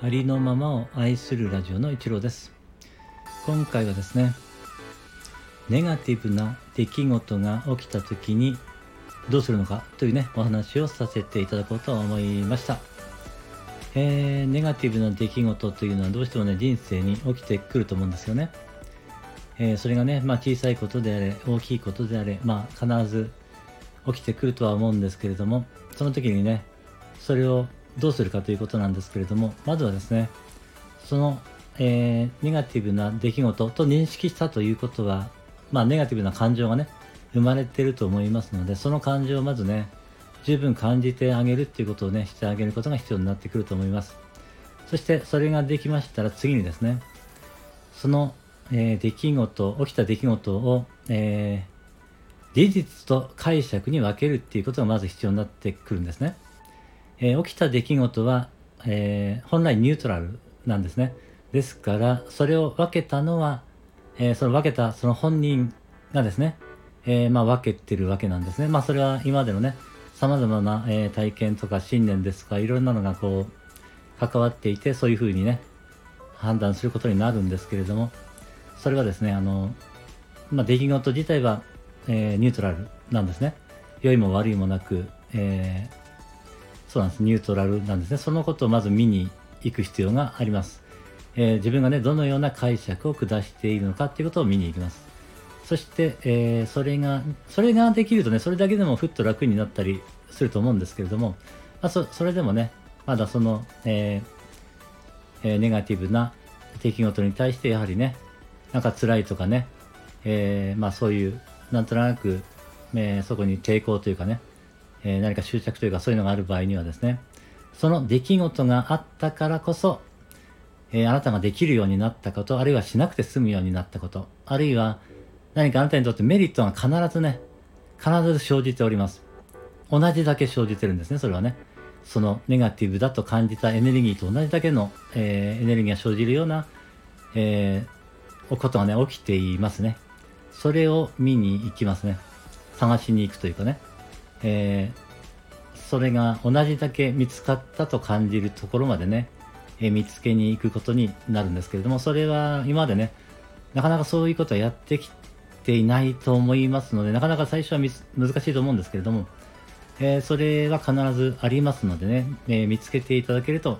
ありのままを愛するラジオの一郎です。今回はですねネガティブな出来事が起きた時にどうするのかというねお話をさせていただこうと思いました。えー、ネガティブな出来事というのはどうしてもね人生に起きてくると思うんですよね、えー、それがね、まあ、小さいことであれ大きいことであれ、まあ、必ず起きてくるとは思うんですけれどもその時にねそれをどうするかということなんですけれどもまずはですねその、えー、ネガティブな出来事と認識したということはまあネガティブな感情がね生まれてると思いますのでその感情をまずね十分感じてあげるっていうことをねしてあげることが必要になってくると思います。そしてそれができましたら次にですねその、えー、出来事起きた出来事を、えー、事実と解釈に分けるっていうことがまず必要になってくるんですねえー、起きた出来事は、えー、本来ニュートラルなんですね。ですから、それを分けたのは、えー、その分けたその本人がですね、えまあ、分けてるわけなんですね。まあ、それは今までのね、様々な、え体験とか信念ですとか、いろんなのがこう、関わっていて、そういうふうにね、判断することになるんですけれども、それはですね、あの、まあ、出来事自体は、えニュートラルなんですね。良いも悪いもなく、えーそうなんです。ニュートラルなんですね。そのことをまず見に行く必要があります。えー、自分がね、どのような解釈を下しているのかっていうことを見に行きます。そして、えー、それが、それができるとね、それだけでもふっと楽になったりすると思うんですけれども、まあ、そそれでもね、まだその、ええー、ネガティブな出来事に対してやはりね、なんか辛いとかね、えー、まあそういう、なんとなく、えー、そこに抵抗というかね、えー、何か執着というかそういうのがある場合にはですね、その出来事があったからこそ、えー、あなたができるようになったこと、あるいはしなくて済むようになったこと、あるいは何かあなたにとってメリットが必ずね、必ず生じております。同じだけ生じてるんですね、それはね。そのネガティブだと感じたエネルギーと同じだけの、えー、エネルギーが生じるような、えー、ことがね、起きていますね。それを見に行きますね。探しに行くというかね。えー、それが同じだけ見つかったと感じるところまでね、えー、見つけに行くことになるんですけれども、それは今までね、なかなかそういうことはやってきていないと思いますので、なかなか最初は難しいと思うんですけれども、えー、それは必ずありますのでね、え見つけていただけると、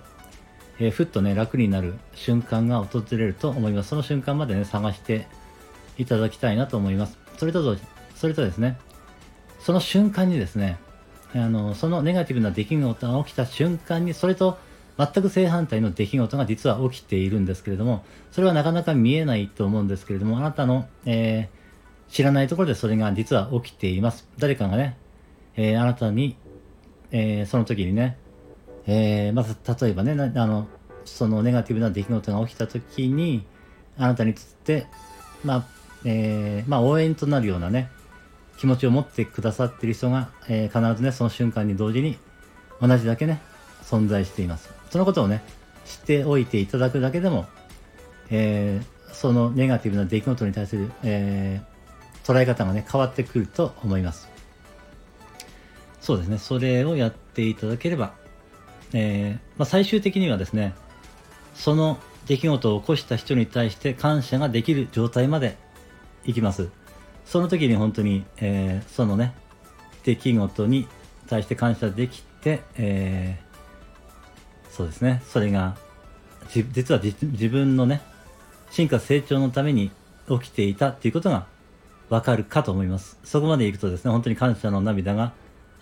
えふっとね、楽になる瞬間が訪れると思います。その瞬間までね、探していただきたいなと思います。それと、それとですね、その瞬間にですね、あの、そのネガティブな出来事が起きた瞬間に、それと全く正反対の出来事が実は起きているんですけれども、それはなかなか見えないと思うんですけれども、あなたの、えー、知らないところでそれが実は起きています。誰かがね、えー、あなたに、えー、その時にね、え、まず例えばね、あの、そのネガティブな出来事が起きた時に、あなたにとって、まあ、えー、まあ、応援となるようなね、気持ちを持ってくださっている人が、えー、必ずね、その瞬間に同時に同じだけね、存在しています。そのことをね、知っておいていただくだけでも、えー、そのネガティブな出来事に対する、えー、捉え方がね、変わってくると思います。そうですね、それをやっていただければ、えー、まあ、最終的にはですね、その出来事を起こした人に対して感謝ができる状態までいきます。その時に本当に、えー、そのね、出来事に対して感謝できて、えー、そうですね、それが、実は自分のね、進化成長のために起きていたっていうことがわかるかと思います。そこまでいくとですね、本当に感謝の涙が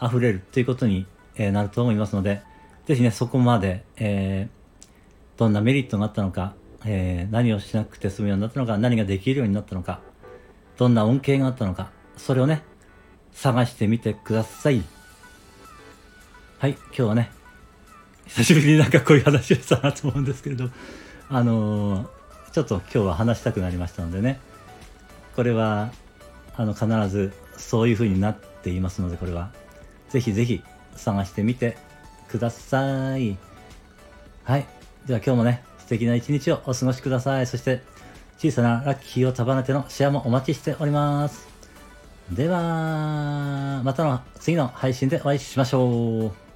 溢れるということに、え、なると思いますので、ぜひね、そこまで、えー、どんなメリットがあったのか、えー、何をしなくて済むようになったのか、何ができるようになったのか、どんな恩恵があったのか、それをね、探してみてください。はい、今日はね、久しぶりになんかこういう話をしたなと思うんですけれど、あのー、ちょっと今日は話したくなりましたのでね、これは、あの、必ずそういう風になっていますので、これは、ぜひぜひ探してみてください。はい。では今日もね、素敵な一日をお過ごしください。そして、小さなラッキーを束ねてのシェアもお待ちしております。では、またの次の配信でお会いしましょう。